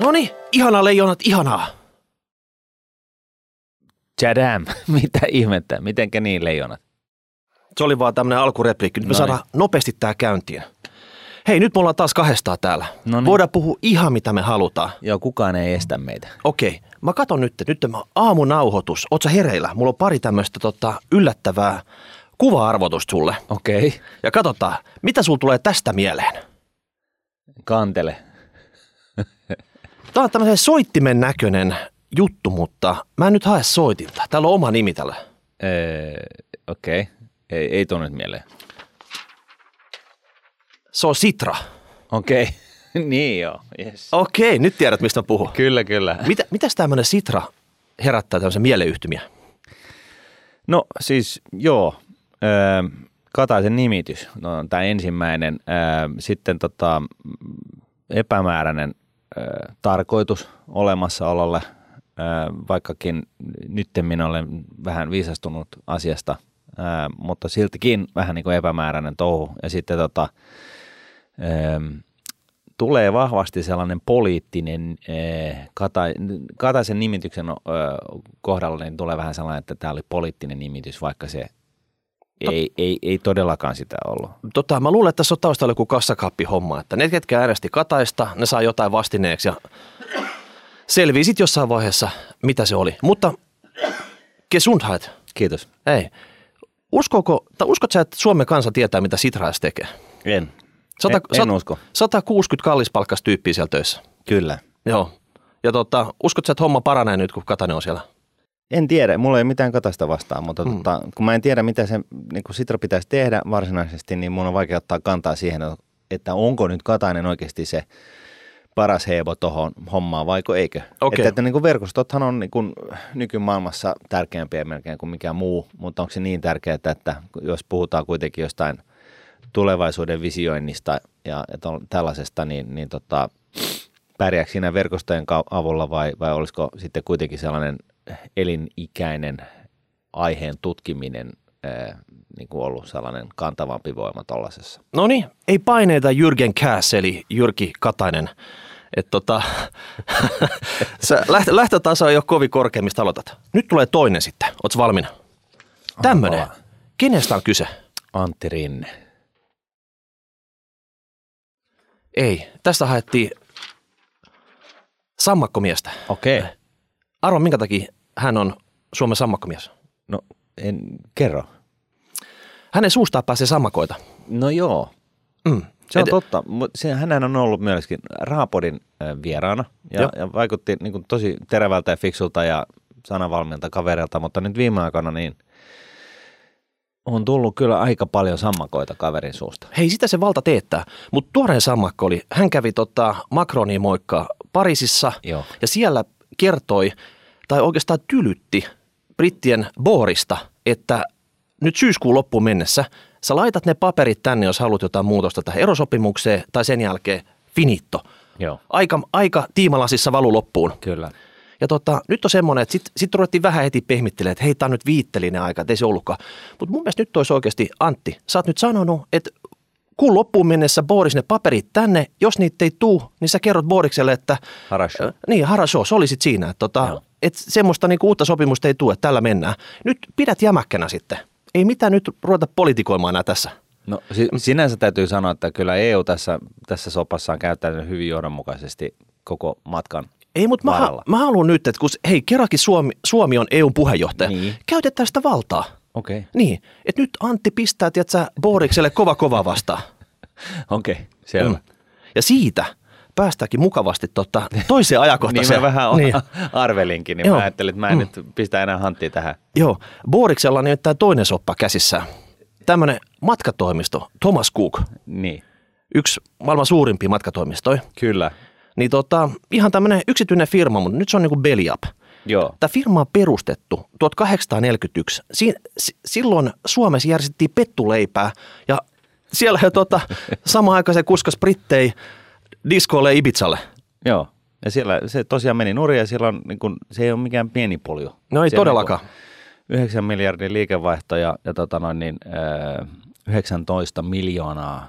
No niin, ihanaa leijonat, ihanaa. Chadam, mitä ihmettä, mitenkä niin leijonat? Se oli vaan tämmönen alkurepliikki. Nyt me Noin. saadaan nopeasti tää käyntiin. Hei, nyt me ollaan taas kahdestaan täällä. Noniin. Voidaan puhua ihan mitä me halutaan. Joo, kukaan ei estä meitä. Okei, mä katon nyt, nyt tämä aamunauhoitus. Oot sä hereillä? Mulla on pari tämmöistä tota, yllättävää kuva-arvotusta sulle. Okei. Ja katsotaan, mitä sulla tulee tästä mieleen? Kantele. Tämä on tämmöisen soittimen näköinen juttu, mutta mä en nyt hae soitinta. Täällä on oma nimi tällä. Okei. Okay. Ei, ei tuu nyt mieleen. Se on Sitra. Okei. Okay. niin joo, yes. Okei, nyt tiedät mistä puhun. Kyllä, kyllä. Mitä, mitäs tämmöinen Sitra herättää tämmöisen mieleyhtymiä? No siis joo, öö, Kataisen nimitys, no, tämä ensimmäinen, öö, sitten tota, epämääräinen tarkoitus olemassaololle, vaikkakin nyt minä olen vähän viisastunut asiasta, mutta siltikin vähän niin kuin epämääräinen touhu. Ja sitten tota, tulee vahvasti sellainen poliittinen, Kata, Kataisen nimityksen kohdalla niin tulee vähän sellainen, että tämä oli poliittinen nimitys, vaikka se ei, ei, ei todellakaan sitä ollut. Tota, mä luulen, että tässä on taustalla joku kassakaappihomma, että ne, ketkä äänesti Kataista, ne saa jotain vastineeksi ja selvii sitten jossain vaiheessa, mitä se oli. Mutta Gesundheit, Kiitos. ei. Uskoko, tai uskot sä, että Suomen kansa tietää, mitä Sitra tekee? En. Sata, en, en usko. 160 kallispalkkas tyyppiä siellä töissä. Kyllä. Joo. Ja tota, uskot sä, että homma paranee nyt, kun Katainen on siellä? En tiedä, mulla ei ole mitään Kataista vastaan, mutta hmm. tota, kun mä en tiedä, mitä se niin kun Sitra pitäisi tehdä varsinaisesti, niin mun on vaikea ottaa kantaa siihen, että onko nyt Katainen oikeasti se paras heebo tuohon hommaan vaiko eikö. Okei. Että, että niin kuin verkostothan on niin kuin nykymaailmassa tärkeämpiä melkein kuin mikään muu, mutta onko se niin tärkeää, että jos puhutaan kuitenkin jostain tulevaisuuden visioinnista ja, ja tällaisesta, niin, niin tota, pärjääkö siinä verkostojen avulla vai, vai olisiko sitten kuitenkin sellainen elinikäinen aiheen tutkiminen ää, niin kuin ollut sellainen kantavampi voima tuollaisessa? No niin, ei paineita Jürgen Käs, eli Jyrki Katainen. Et tota, lähtö, lähtötaso ei ole kovin korkea, mistä aloitat. Nyt tulee toinen sitten. Ootko valmiina? Tämmönen. Aa. Kenestä on kyse? Antti Rinne. Ei. Tästä haettiin sammakkomiestä. Okei. Okay. Arvo, minkä takia hän on Suomen sammakkomies? No en kerro. Hänen suustaan pääsee sammakoita. No joo, Mm. se on Et- totta. Hänhän on ollut myöskin Raapodin vieraana ja, ja vaikutti niin kuin tosi terävältä ja fiksulta ja sanavalmiilta kaverilta, mutta nyt viime aikoina niin on tullut kyllä aika paljon sammakoita kaverin suusta. Hei, sitä se valta teettää. Mutta tuoreen sammakko oli, hän kävi tota Macronin moikka Pariisissa Joo. ja siellä kertoi, tai oikeastaan tylytti brittien boorista, että nyt syyskuun loppuun mennessä sä laitat ne paperit tänne, jos haluat jotain muutosta tähän erosopimukseen, tai sen jälkeen finitto. Joo. Aika, aika tiimalasissa valu loppuun. Kyllä. Ja tota, nyt on semmoinen, että sitten sit ruvettiin vähän heti pehmittelemään, että hei, tämä on nyt viittelinen aika, että ei se ollutkaan. Mutta mun mielestä nyt olisi oikeasti, Antti, sä oot nyt sanonut, että kuun loppuun mennessä Boris ne paperit tänne, jos niitä ei tuu, niin sä kerrot Borikselle, että... Harasho. Ö, niin, harasho, se oli sit siinä. Että tota, Joo. Et semmoista niinku uutta sopimusta ei tule, tällä mennään. Nyt pidät jämäkkänä sitten. Ei mitään nyt ruveta politikoimaan enää tässä. No si- sinänsä täytyy sanoa, että kyllä EU tässä, tässä sopassa on käyttänyt hyvin johdonmukaisesti koko matkan Ei, mutta mä, mä haluan nyt, että kun, hei, kerrankin Suomi, Suomi on EUn puheenjohtaja, Niin. käytetään sitä valtaa. Okei. Okay. Niin, että nyt Antti pistää, tiedätkö, Borikselle kova kova vastaan. Okei, okay. selvä. Mm. Ja siitä päästäänkin mukavasti tota, toiseen Niin ajankohtaiseen. mä vähän niin. arvelinkin, niin Joo. mä ajattelin, että mä en Mm. nyt pistä enää hanttia tähän. Joo, Boriksella on nimittäin toinen soppa käsissään. Tämmöinen matkatoimisto, Thomas Cook, Niin, yksi maailman suurimpia matkatoimistoja. kyllä. Niin tota, ihan tämmöinen yksityinen firma, mutta nyt se on niinku Beliap. Joo, Tämä firma on perustettu 1841. Si- si- silloin Suomessa järjestettiin pettuleipää ja siellä he tota, samaan aikaan se kuskas brittei diskolle Ibizalle. joo. Ja siellä se tosiaan meni nurin ja siellä on, niin kun, se ei ole mikään pieni polju. No ei Siellä on todellakaan. niin 9 miljardin liikevaihto ja, ja tota noin, niin, äh, 19 miljoonaa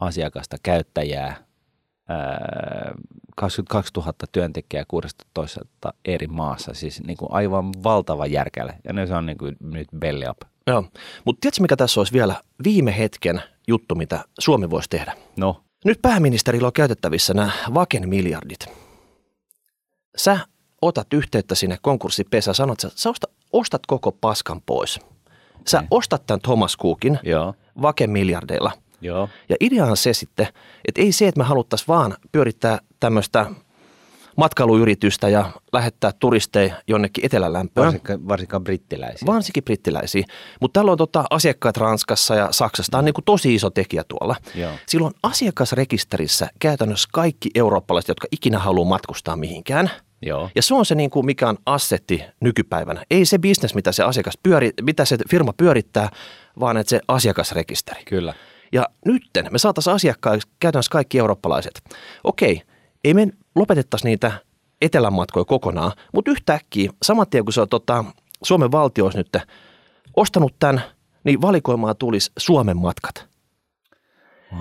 asiakasta, käyttäjää. ää, 22 000 työntekijää 16 eri maassa, siis niin kuin aivan valtava järkäle. Ja ne se on niin kuin nyt belly up. Joo, mutta tiedätkö mikä tässä olisi vielä viime hetken juttu, mitä Suomi voisi tehdä? No, Nyt pääministerillä on käytettävissä nämä Vaken miljardit. Sä otat yhteyttä sinne konkurssipesään, sanot, että sä ostat, ostat koko paskan pois. Sä Okei. ostat tämän Thomas Cookin joo, Vaken miljardeilla. joo. Ja idea on se sitten, että ei se, että me haluttaisiin vaan pyörittää tämmöistä matkailuyritystä ja lähettää turisteja jonnekin etelälämpöön. Varsinkaan, varsinkaan brittiläisiä. Varsinkin brittiläisiä. Mutta täällä on tota asiakkaat Ranskassa ja Saksassa. Tämä on niin kuin tosi iso tekijä tuolla. Joo. Silloin asiakasrekisterissä käytännössä kaikki eurooppalaiset, jotka ikinä haluaa matkustaa mihinkään. Joo. Ja se on se, niin kuin mikä on assetti nykypäivänä. Ei se bisnes, mitä se, asiakas pyöri, mitä se firma pyörittää, vaan että se asiakasrekisteri. Kyllä. Ja nytten me saataisiin asiakkaiksi käytännössä kaikki eurooppalaiset. Okei, ei me lopetettaisi niitä etelän matkoja kokonaan, mutta yhtäkkiä, saman tien kun se on tota, Suomen valtio olisi nyt ostanut tämän, niin valikoimaan tulisi Suomen matkat.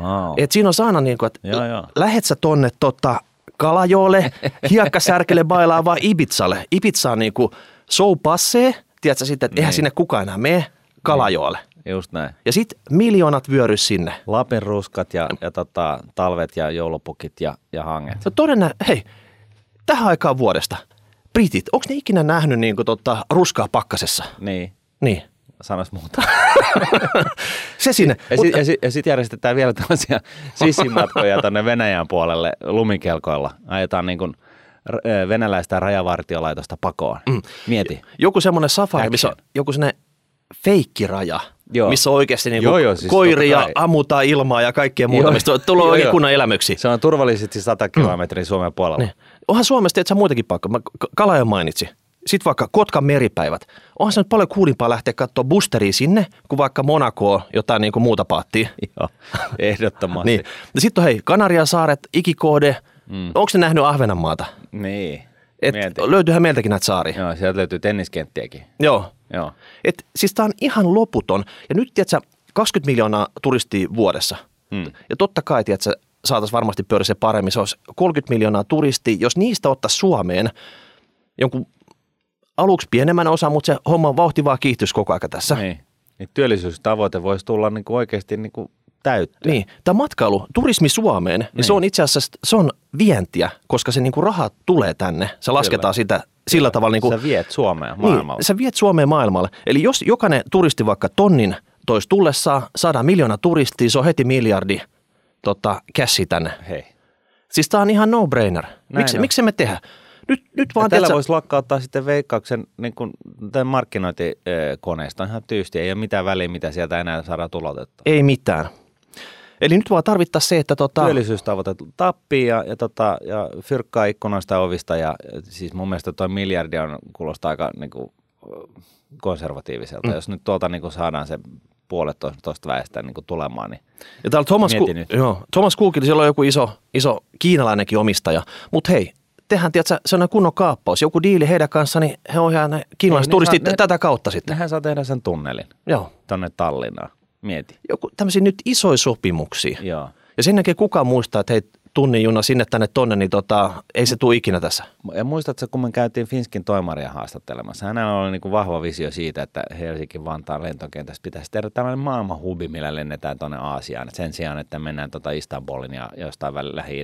Wow. Et siinä on aina niin kuin, että lähet sä tonne tota, Kalajoolle, hiekkasärkelle bailaa vaan Ibizalle. Ibiza on niin kuin show passee, tiedätkö sitten, että eihän Niin. sinne kukaan enää mene Kalajoolle. Just näin. Ja sitten miljoonat vyörys sinne. Lapin ruskat ja, ja tota, talvet ja joulupukit ja, ja hanget. No todennä, hei, tähän aikaan vuodesta, britit, onko ne ikinä nähnyt niin kuin, tota, ruskaa pakkasessa? Niin, Niin, sanois muuta. se sinne. Ja sitten ja sit, ja sit järjestetään vielä tällaisia sissimatkoja tuonne Venäjän puolelle lumikelkoilla. Ajetaan niin kuin venäläistä rajavartiolaitosta pakoon. Mm. Mieti. joku semmoinen safari, Action. missä on joku semmoinen feikkiraja, Joo. missä on oikeasti niin Joo, joo, siis koiria ammutaan ilmaa ja kaikkea muuta, Joo. mistä tulee Joo, oikein joo. kunnon elämyksiä. Se on turvallisesti 100 kilometriä Suomen puolella. Niin. Onhan Suomesta että muitakin paikkoja. Mä K- Kalaja mainitsi. Sitten vaikka Kotkan meripäivät. Onhan se nyt paljon kuulimpaa lähteä katsoa boosteria sinne, kuin vaikka Monakoa jotain niin kuin muuta paattia. Joo, ehdottomasti. Niin. Sitten on hei, Kanarian saaret, Ikikoode. Mm. Onko ne nähnyt Ahvenanmaata? niin. Et Mieti. löytyyhän meiltäkin näitä saaria. Joo, sieltä löytyy tenniskenttiäkin. Joo. Joo. Et, siis tämä on ihan loputon. Ja nyt, tiedätkö, 20 miljoonaa turistia vuodessa. Mm. Ja totta kai, tiedätkö, saataisiin varmasti pörssiä paremmin. Se olisi 30 miljoonaa turistia. Jos niistä ottaisi Suomeen jonkun aluksi pienemmän osa, mutta se homman vauhti vaan kiihtyisi koko aika tässä. Niin. niin työllisyystavoite voisi tulla niin kuin oikeasti niin kuin täyttyä. Niin, tämä matkailu, turismi Suomeen, niin. Niin. se on itse asiassa se on vientiä, koska se niinku rahat tulee tänne. Se lasketaan sitä sillä tavalla. Niinku, Sä viet Suomea maailmalla. Niin, sä viet Suomeen maailmalle. Eli jos jokainen turisti vaikka tonnin tois tullessaan, saadaan miljoona turistia, se on heti miljardi tota, käsi tänne. Hei. Siis tää on ihan no-brainer. Miksi, miksi me tehdä? Nyt, nyt vaan, tällä voisi lakkauttaa sitten veikkauksen niin kuin, tämän markkinointikoneesta ihan tyysti. Ei ole mitään väliä, mitä sieltä enää saadaan tulotettua. ei mitään. Eli nyt vaan tarvittaisiin se, että tota, Työllisyystavoite tappii ja, ja, tota, ja fyrkkaa ikkunoista ja ovista. Ja, siis mun mielestä tuo miljardi on, kuulostaa aika niin kuin, konservatiiviselta. Mm. Jos nyt tuolta niin kuin saadaan se puolet tuosta väestä niin kuin tulemaan, niin Ja täällä Thomas, Ku- nyt. joo, Thomas Cookilla siellä on joku iso, iso kiinalainenkin omistaja. Mutta hei, tehän tiedätkö, se on kunnon kaappaus. Joku diili heidän kanssa, niin he ohjaa ne kiinalaiset ne turistit ne- tätä kautta sitten. nehän saa tehdä sen tunnelin Joo. tonne Tallinnaan. Mieti. Joku tämmöisiä nyt isoja sopimuksia. Joo. Ja sen jälkeen kukaan muistaa, että hei, tunnin juna sinne tänne tonne, niin tota, ei se tule ikinä tässä. Ja muistatko, kun me käytiin Finskin toimaria haastattelemassa, hänellä oli niin kuin vahva visio siitä, että Helsinki-Vantaan lentokentästä pitäisi tehdä tällainen maailmanhubi, millä lennetään tuonne Aasiaan. Et sen sijaan, että mennään tota Istanbulin ja jostain välillä lähi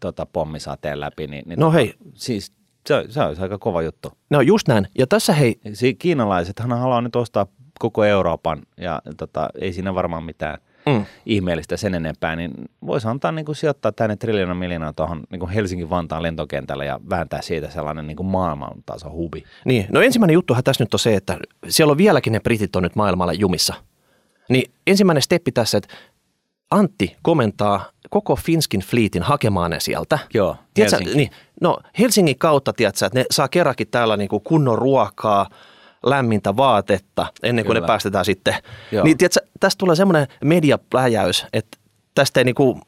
tota pommisateen läpi, niin, niin No hei, siis se, se olisi aika kova juttu. no just näin. Ja tässä hei, Kiinalaisethan haluaa nyt ostaa koko Euroopan ja tota, ei siinä varmaan mitään mm, ihmeellistä sen enempää, niin voisi antaa niin kuin sijoittaa tänne triljoona miljoonaa tuohon niin Helsingin-Vantaan lentokentälle ja vääntää siitä sellainen niin kuin maailmantason hubi. niin. No ensimmäinen juttuhan tässä nyt on se, että siellä on vieläkin ne britit on nyt maailmalla jumissa. Niin ensimmäinen steppi tässä, että Antti komentaa koko Finskin fleetin hakemaan ne sieltä. Joo, Tiedätkö, Helsinki. niin, no Helsingin kautta, tiedätkö, että ne saa kerrankin täällä niin kuin kunnon ruokaa, lämmintä vaatetta ennen kuin Kyllä. ne päästetään sitten. Joo. Niin tiedätkö, tästä tulee semmoinen mediapläjäys, että tästä ei niin kuin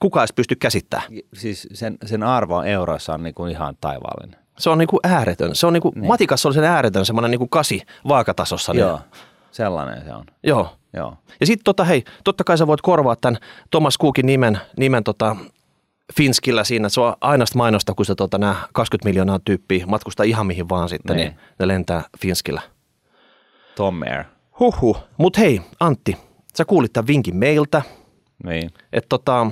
kukaan edes pysty käsittämään. Siis sen, sen arvo euroissa on niin kuin ihan taivaallinen. Se on niin kuin ääretön. Se on niin kuin, Niin. matikassa oli sen ääretön, semmoinen niin kuin kasi vaakatasossa. niin- Joo, sellainen se on. Joo. Joo. Ja sitten tota, hei, totta kai sä voit korvaa tämän Thomas Cookin nimen, nimen tota, Finskillä siinä, se on aina sitä mainosta, kun se tota, nämä 20 miljoonaa tyyppiä matkustaa ihan mihin vaan sitten, niin, Niin. ne lentää Finskillä. Tom Air. Huhhuh. Mutta hei, Antti, sä kuulit tämän vinkin meiltä, Niin. että tota,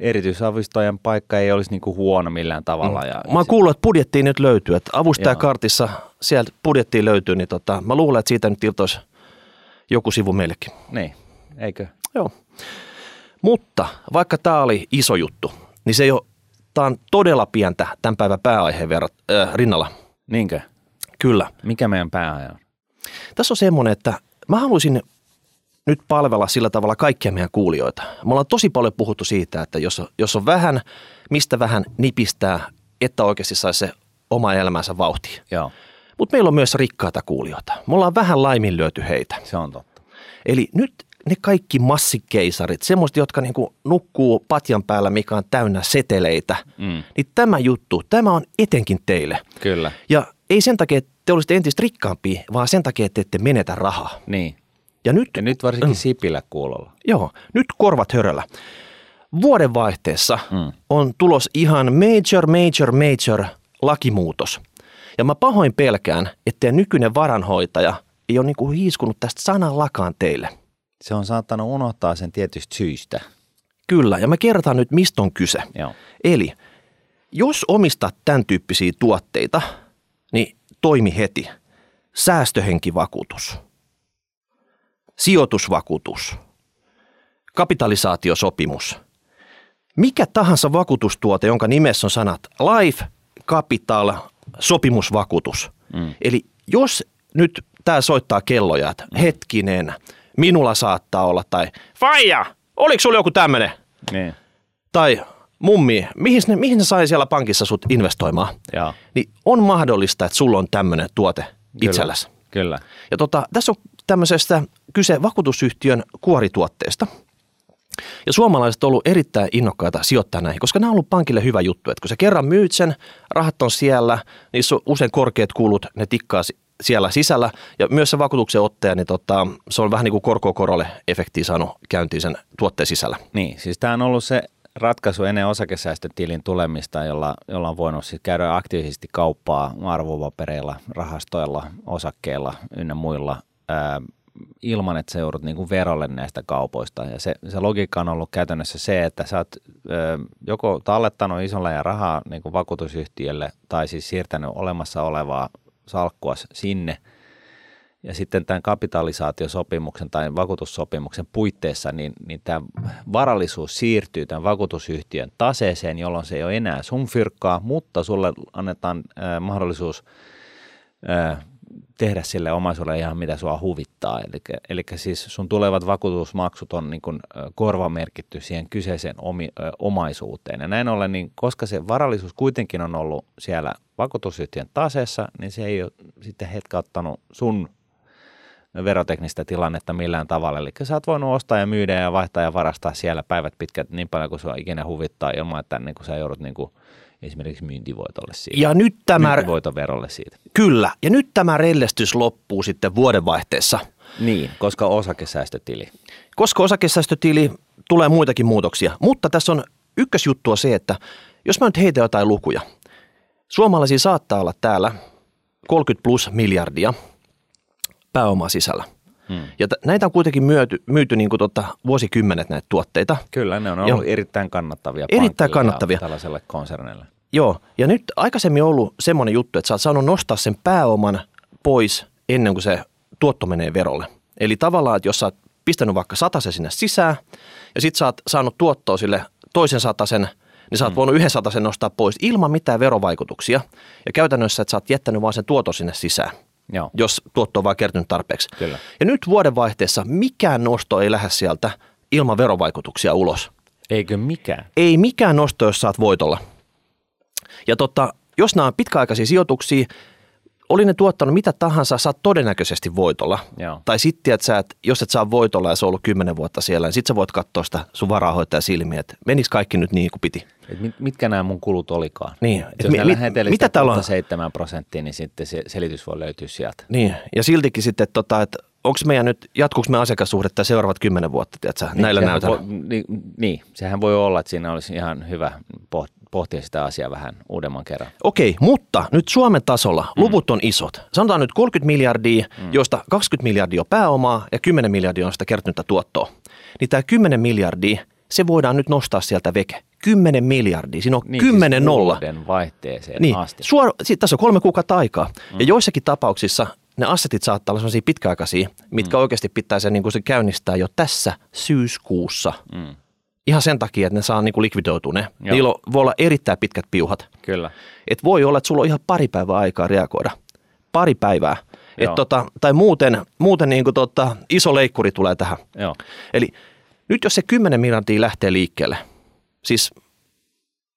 Erityisavustajan paikka ei olisi niinku huono millään tavalla. Ja mä oon kuullut, että budjettiin nyt löytyy, että avustajakartissa sieltä budjettiin löytyy, niin tota, mä luulen, että siitä nyt irtoisi joku sivu meillekin. Niin, eikö? Joo. Mutta vaikka tämä oli iso juttu, niin se ei ole, tämä on todella pientä tämän päivän pääaiheen verrat, äh, rinnalla. Niinkö? Kyllä. Mikä meidän pääaja on? Tässä on semmoinen, että mä haluaisin nyt palvella sillä tavalla kaikkia meidän kuulijoita. Me ollaan tosi paljon puhuttu siitä, että jos jos on vähän, mistä vähän nipistää, että oikeasti saisi se oma elämänsä vauhtiin. Joo, Mutta meillä on myös rikkaita kuulijoita. Me ollaan vähän laiminlyöty heitä. se on totta. Eli nyt ne kaikki massikeisarit, semmoiset, jotka niinku nukkuu patjan päällä, mikä on täynnä seteleitä, Mm, niin tämä juttu, tämä on etenkin teille. kyllä. Ja ei sen takia, että te olisitte entistä rikkaampia, vaan sen takia, että ette menetä rahaa. Niin. Ja nyt, Ja nyt varsinkin Mm. Sipilä kuulolla. joo, nyt korvat höröllä. Vuodenvaihteessa Mm. on tulos ihan major, major, major lakimuutos. Ja mä pahoin pelkään, että nykyinen varanhoitaja ei ole niinku hiiskunut tästä sanallakaan teille. Se on saattanut unohtaa sen tietystä syystä. Kyllä, ja mä kertaan nyt, mistä on kyse. Joo. Eli jos omistat tämän tyyppisiä tuotteita, niin toimi heti. Säästöhenkivakuutus, sijoitusvakuutus, kapitalisaatiosopimus. Mikä tahansa vakuutustuote, jonka nimessä on sanat Life, Capital, sopimusvakuutus. Mm. Eli jos nyt tämä soittaa kelloja, että hetkinen, minulla saattaa olla, tai Faija, oliko sulla joku tämmöinen? Niin. tai mummi, mihin ne, mihin ne sai siellä pankissa sut investoimaan, Joo. niin on mahdollista, että sulla on tämmöinen tuote itselläsi. Kyllä. Ja tota, tässä on tämmöisestä kyse vakuutusyhtiön kuorituotteesta. Ja suomalaiset on ollut erittäin innokkaita sijoittaa näihin, koska nämä on ollut pankille hyvä juttu. Että kun sä kerran myyt sen, rahat on siellä, niissä on usein korkeat kulut, ne tikkaa siellä sisällä. Ja myös se vakuutuksen ottaja, niin tota, se on vähän niin kuin korko korolle efektiä saanut käyntiin sen tuotteen sisällä. Niin, siis tämä on ollut se ratkaisu ennen osakesäästötilin tulemista, jolla, jolla on voinut siis käydä aktiivisesti kauppaa arvopapereilla, rahastoilla, osakkeilla ynnä muilla ää, ilman, että sä joudut niin kuin verolle näistä kaupoista. Ja se, se logiikka on ollut käytännössä se, että sä oot ää, joko tallettanut isolla ja rahaa niin kuin vakuutusyhtiölle tai siis siirtänyt olemassa olevaa salkkua sinne – ja sitten tämän kapitalisaatiosopimuksen tai vakuutussopimuksen puitteissa, niin, niin tämä varallisuus siirtyy tämän vakuutusyhtiön taseeseen, jolloin se ei ole enää sun fyrkkaa, mutta sulle annetaan äh, mahdollisuus äh, tehdä sille omaisuudelle ihan mitä sua huvittaa. Eli, eli siis sun tulevat vakuutusmaksut on niin kuin, korvamerkitty siihen kyseiseen omi, äh, omaisuuteen. Ja näin ollen, niin koska se varallisuus kuitenkin on ollut siellä vakuutusyhtiön taseessa, niin se ei ole sitten hetkauttanut sun veroteknistä tilannetta millään tavalla. Eli sä oot voinut ostaa ja myydä ja vaihtaa ja varastaa siellä päivät pitkät niin paljon kuin sua ikinä huvittaa ilman, että niin kuin sä joudut niin kuin esimerkiksi myyntivoitolle siitä. Ja nyt tämä, Myyntivoiton verolle siitä. kyllä, ja nyt tämä rellestys loppuu sitten vuodenvaihteessa. Niin, koska osakesäästötili. Koska osakesäästötili tulee muitakin muutoksia. Mutta tässä on ykkösjuttu on se, että jos mä nyt heitän jotain lukuja. Suomalaisia saattaa olla täällä 30 plus miljardia pääomaa sisällä. Hmm. Ja t- näitä on kuitenkin myyty, myyty niin kuin tota, vuosikymmenet näitä tuotteita. Kyllä, ne on ollut erittäin kannattavia Erittäin kannattavia. Ja tällaiselle konsernille. Joo, ja nyt aikaisemmin on ollut semmoinen juttu, että sä oot saanut nostaa sen pääoman pois ennen kuin se tuotto menee verolle. Eli tavallaan, että jos sä oot pistänyt vaikka satasen sinne sisään, ja sit sä oot saanut tuottoa sille toisen satasen, niin sä oot voinut yhden satasen nostaa pois ilman mitään verovaikutuksia. Ja käytännössä, että sä oot jättänyt vaan sen tuoton sinne sisään, Joo, jos tuotto on vaan kertynyt tarpeeksi. kyllä. Ja nyt vuodenvaihteessa mikään nosto ei lähde sieltä ilman verovaikutuksia ulos. Eikö mikään? Ei mikään nosto, jos saat voitolla. Ja tota, jos nämä on pitkäaikaisia sijoituksia, oli ne tuottanut mitä tahansa, saat todennäköisesti voitolla. Joo. Tai sitten, että sä et, jos et saa voitolla ja se on ollut kymmenen vuotta siellä, niin sit sä voit katsoa sitä sun varahoitaja silmiä, että menis kaikki nyt niin kuin piti. Et mit, mitkä nämä mun kulut olikaan? Niin, Et jos mi- mit- mitä täällä on? 7 prosenttia, niin sitten se selitys voi löytyä sieltä. Niin, ja siltikin sitten, että, tota, että onko meidän nyt, jatkuuko me asiakassuhdetta seuraavat kymmenen vuotta, tiedätkö, näillä sehän näytöillä? Niin, niin, sehän voi olla, että siinä olisi ihan hyvä poht- pohtia sitä asiaa vähän uudemman kerran. Okei, mutta nyt Suomen tasolla mm. luvut on isot. Sanotaan nyt 30 miljardia, mm. josta 20 miljardia on pääomaa ja 10 miljardia on sitä kertynyttä tuottoa. Niin tämä 10 miljardia, se voidaan nyt nostaa sieltä veke. 10 miljardia, siinä on Niin, 10 siis nolla. vaihteeseen Niin, asti. suor, sit, tässä on kolme kuukautta aikaa. Mm. Ja joissakin tapauksissa ne assetit saattaa olla sellaisia pitkäaikaisia, mitkä mm. oikeasti pitäisi niin kuin se käynnistää jo tässä syyskuussa. Mm, Ihan sen takia, että ne saa niin kuin likvidoitua ne. Joo. Niillä on, voi olla erittäin pitkät piuhat. kyllä. Et voi olla, että sulla on ihan pari päivää aikaa reagoida. Pari päivää. Et tota, tai muuten, muuten niin kuin tota, iso leikkuri tulee tähän. Joo. Eli nyt jos se 10 miljardia lähtee liikkeelle, siis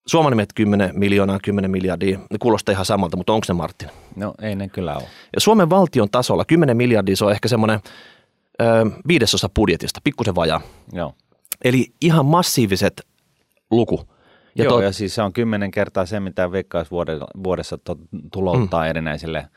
Suomen nimet 10 miljoonaa, 10 miljardia, ne kuulostaa ihan samalta, mutta onko ne Martin? No ei ne kyllä ole. Ja Suomen valtion tasolla 10 miljardia, se on ehkä semmoinen ö, viidesosa budjetista, pikkusen vajaa. Joo. Eli ihan massiiviset luku. Ja, Joo, to- ja siis se on kymmenen kertaa se, mitä veikkaus vuodessa, to, tulouttaa mm. erinäisille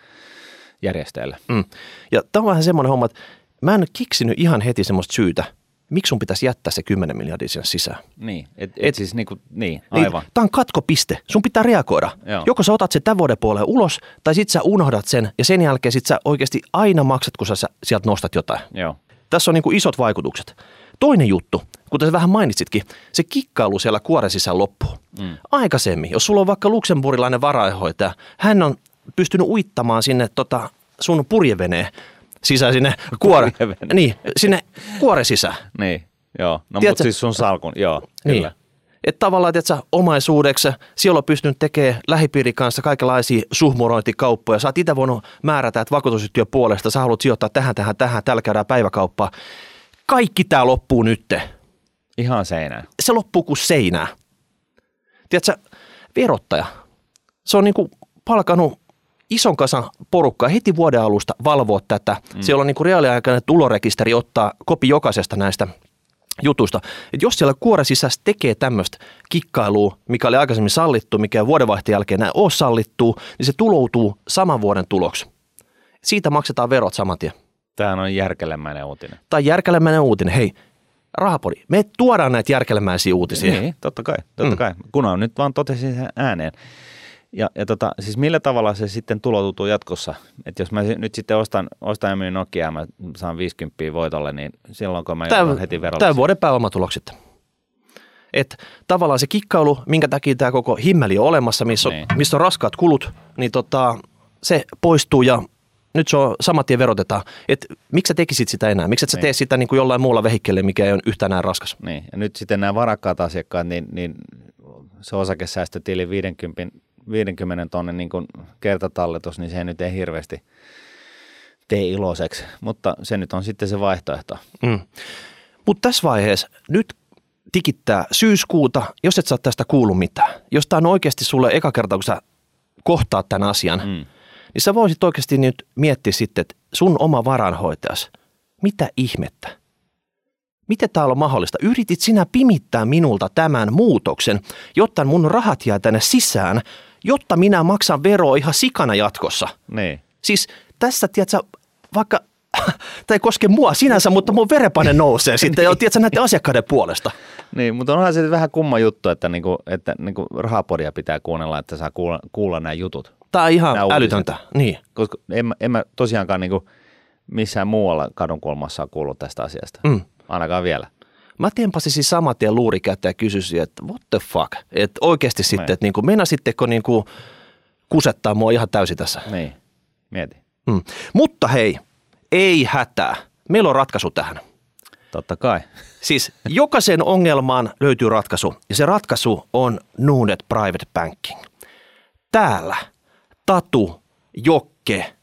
järjestöille. Mm. Ja tämä on vähän semmoinen homma, että mä en keksinyt ihan heti semmoista syytä, miksi sun pitäisi jättää se 10 miljardia sinne sisään. Niin, et, et, Et- siis niinku, niin, aivan. Niin, tämä on katkopiste. Sun pitää reagoida. Joo. Joko sä otat sen tämän vuoden puoleen ulos, tai sit sä unohdat sen, ja sen jälkeen sit sä oikeasti aina maksat, kun sä sieltä nostat jotain. Joo. Tässä on niin kuin isot vaikutukset. Toinen juttu, kuten sä vähän mainitsitkin, se kikkailu siellä kuoren sisään loppuu. Mm. Aikaisemmin, jos sulla on vaikka luksemburilainen varainhoitaja, hän on pystynyt uittamaan sinne tota sun purjeveneen sisään sinne kuore, Purjevene. niin, sinne kuoren sisään. Niin, joo. No mutta Tiedätkö- siis sun salkun, joo, Niin. kyllä. Että tavallaan, että sä omaisuudeksi, siellä on pystynyt tekemään lähipiirin kanssa kaikenlaisia suhmurointikauppoja. Sä oot itse voinut määrätä, että vakuutusyhtiön puolesta sä haluat sijoittaa tähän, tähän, tähän, täällä käydään päiväkauppaa. Kaikki tämä loppuu nytte. Ihan seinään. Se loppuu kuin seinää. Tiedätkö, verottaja, se on niinku palkanut ison kasan porukkaa heti vuoden alusta valvoa tätä. Mm. Siellä on niinku reaaliaikainen tulorekisteri ottaa kopi jokaisesta näistä jutusta. Et jos siellä kuoren sisässä tekee tämmöistä kikkailua, mikä oli aikaisemmin sallittu, mikä vuodenvaihteen jälkeen näin ole sallittu, niin se tuloutuu saman vuoden tuloksi. Siitä maksetaan verot saman tien. Tämähän on järkelemäinen uutinen. Tai järkelemäinen uutinen. Hei, rahapodi, me tuodaan näitä järkelemäisiä uutisia. Niin, totta kai, totta Mm. kai. Kun on nyt vaan totesin sen ääneen. Ja, ja tota, siis millä tavalla se sitten tuloutuu jatkossa? Että jos mä nyt sitten ostan, ostan ja myyn Nokiaa, mä saan 50 voitolle, niin silloinko mä Tämä, joudun heti verolle? tämä vuoden pääomatulokset. Et tavallaan se kikkailu, minkä takia tämä koko himmeli on olemassa, missä on, Niin. missä on raskaat kulut, niin tota, se poistuu ja nyt se on saman tien verotetaan. Et miksi sä tekisit sitä enää? Miksi et sä Niin. tee sitä niin kuin jollain muulla vehikkeelle, mikä ei ole yhtään näin raskas? Niin, ja nyt sitten nämä varakkaat asiakkaat, niin, niin se osakesäästötili 50, 50 tonnin niin kuin kertatalletus, niin se nyt ei hirveästi tee iloiseksi, mutta se nyt on sitten se vaihtoehto. Mm. Mutta tässä vaiheessa nyt tikittää syyskuuta, jos et ole tästä kuullut mitään. Jos tämä on oikeasti sulle eka kerta, kun sä kohtaat tämän asian, mm. Niin sä voisit oikeasti nyt miettiä sitten, että sun oma varanhoitajas, mitä ihmettä? Miten tämä on mahdollista? Yritit sinä pimittää minulta tämän muutoksen, jotta mun rahat jää tänne sisään, jotta minä maksan veroa ihan sikana jatkossa. Niin, Siis tässä, tiedätkö, vaikka tämä ei koske mua sinänsä, mutta mun verenpaine nousee sitten jo, tiedätkö, näiden asiakkaiden puolesta. niin mutta onhan se vähän kumma juttu, että, niinku, että niinku rahapodia pitää kuunnella, että saa kuulla, kuulla nämä jutut. Tämä on ihan Nämä uutiset. älytöntä. Niin. Koska en, mä- en mä tosiaankaan niinku missään muualla kadunkulmassa ole kuullut tästä asiasta. Mm. Ainakaan vielä. Mä tempasin siis saman tien luurikäteen ja kysyisin, että what the fuck? Että oikeasti sitten, Niin. että niinku, meinasitteko niinku kusettaa mua ihan täysin tässä. Niin, mieti. Mm. Mutta hei, ei hätää. Meillä on ratkaisu tähän. Totta kai. Siis jokaisen ongelmaan löytyy ratkaisu ja se ratkaisu on Nuunet Private Banking. Täällä Tatu, Jokke,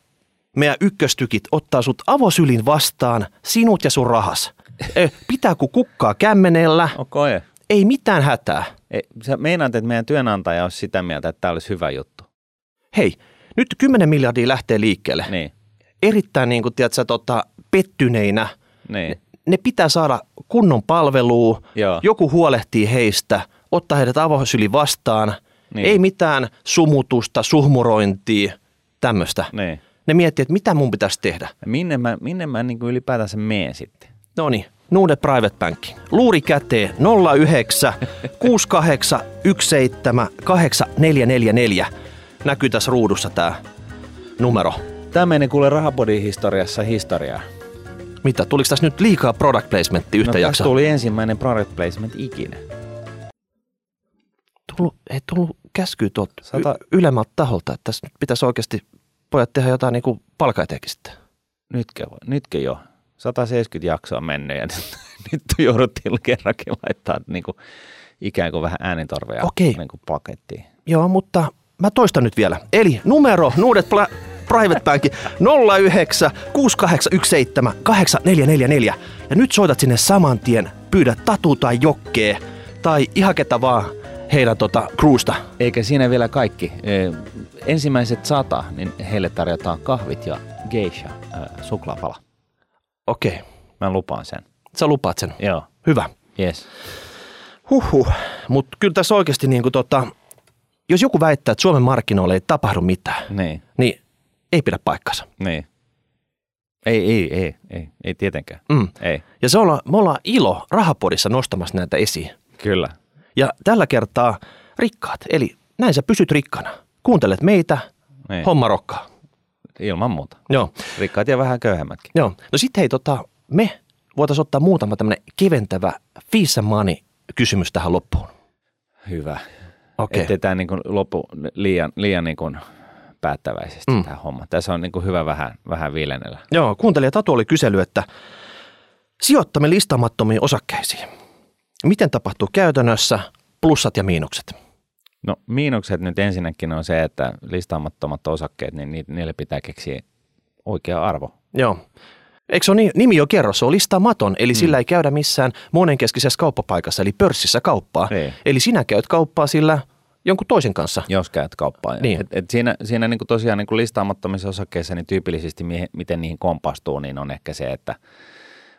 meidän ykköstykit ottaa sut avosylin vastaan, sinut ja sun rahas. Eh, Pitää kun kukkaa kämmenellä. Okay. ei mitään hätää. Ei, sä meinaat, että meidän työnantaja olisi sitä mieltä, että tämä olisi hyvä juttu. Hei, Nyt 10 miljardia lähtee liikkeelle. Niin, Erittäin niin kuin, tiedätkö, tota, pettyneinä. niin. Ne pitää saada kunnon palvelua, Joo. joku huolehtii heistä, ottaa heidät avosyli vastaan. Niin. Ei mitään sumutusta, suhmurointia, tämmöistä. niin. Ne miettii, että mitä mun pitäisi tehdä. Ja Minne mä, minne mä niin ylipäätänsä meen sitten? No niin, Nuude Private Banking. Luuri käteen 09 68 17 8444. Näkyy tässä ruudussa tämä numero. Tämä meni kuule Rahapodin historiassa historiaa. Mitä, tuliko tässä nyt liikaa product placementti yhtä no, jaksoa? tuli ensimmäinen product placement ikinä. Tullut, ei tullut käskyä tuolta Sata- y- ylemmältä taholta, että tässä nyt pitäisi oikeasti pojat tehdä jotain niin kuin palkaiteekin sitten. Nytkö, nytkö jo? 170 jaksoa mennyt ja nyt, nyt jouduttiin kerrankin laittaa niin kuin, ikään kuin vähän äänitorveja Okei. niin kuin pakettiin. Joo, mutta mä toistan nyt vielä. Eli numero Nuudet Pla- Private Bank 09 6817 8444. Ja nyt soitat sinne saman tien, pyydät Tatu tai Jokkee tai ihan ketä vaan heidän tota kruusta. Eikä siinä vielä kaikki. Ee, Ensimmäiset sata, niin heille tarjotaan kahvit ja geisha äh, suklaapala. Okei, Mä lupaan sen. sä lupaat sen. Joo, Hyvä. yes. Huhhuh. Mutta kyllä tässä oikeasti niin kuin tota, jos joku väittää, että Suomen markkinoilla ei tapahdu mitään, Niin, niin ei pidä paikkansa. niin. Ei, ei, ei, ei, ei tietenkään. Mm. Ei, Ja se olla, me ollaan ilo rahapodissa nostamassa näitä esiin. kyllä. Ja tällä kertaa rikkaat, eli näin sä pysyt rikkana. Kuuntelet meitä, Niin. homma rokkaa. Ilman muuta. Joo, Rikkaat ja vähän köyhemmätkin. joo. No sitten hei, tota, me voitaisiin ottaa muutama tämmöinen keventävä and money kysymys tähän loppuun. Hyvä. Okei. Ettei tämä niin lopu liian, liian niin kuin päättäväisesti Mm. tämä homma. Tässä on niin kuin hyvä vähän, vähän viilennellä. Joo, kuuntelija Tatu oli kysely, että sijoittamme listaamattomiin osakkeisiin. Miten tapahtuu käytännössä plussat ja miinukset? No miinukset nyt ensinnäkin on se, että listaamattomat osakkeet, niin ni- niille pitää keksiä oikea arvo. Joo. Eikö se ole niin, nimi jo kerro, se on listaamaton, eli mm. sillä ei käydä missään monenkeskisessä kauppapaikassa, eli pörssissä kauppaa. Ei. Eli sinä käyt kauppaa sillä jonkun toisen kanssa. Jos käyt kauppaan. Niin. Et, et siinä siinä niin kuin tosiaan niin kuin listaamattomissa osakkeissa, niin tyypillisesti mihin, miten niihin kompastuu, niin on ehkä se, että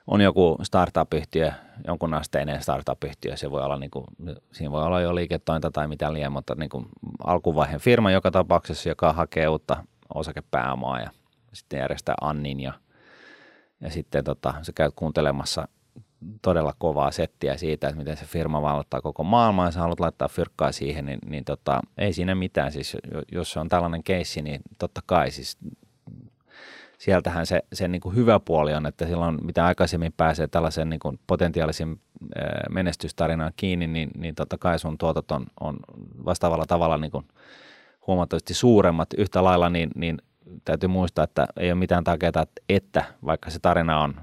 on joku startup-yhtiö, jonkun asteinen startup-yhtiö, se voi olla niin kuin, siinä voi olla jo liiketointa tai mitä liian, mutta niin kuin alkuvaiheen firma joka tapauksessa, joka hakee uutta osakepääomaa ja sitten järjestää Annin ja, ja sitten tota, sä käyt kuuntelemassa todella kovaa settiä siitä, että miten se firma valottaa koko maailmaa ja sä haluat laittaa fyrkkaa siihen, niin, niin tota, ei siinä mitään. Siis jo- jos se on tällainen keissi, niin totta kai siis sieltähän se, se niin kuin hyvä puoli on, että silloin mitä aikaisemmin pääsee tällaisen niin kuin potentiaalisen menestystarinaan kiinni, niin, niin totta kai sun tuotot on, on vastaavalla tavalla niin kuin huomattavasti suuremmat. Yhtä lailla niin, niin täytyy muistaa, että ei ole mitään takeita, että vaikka se tarina on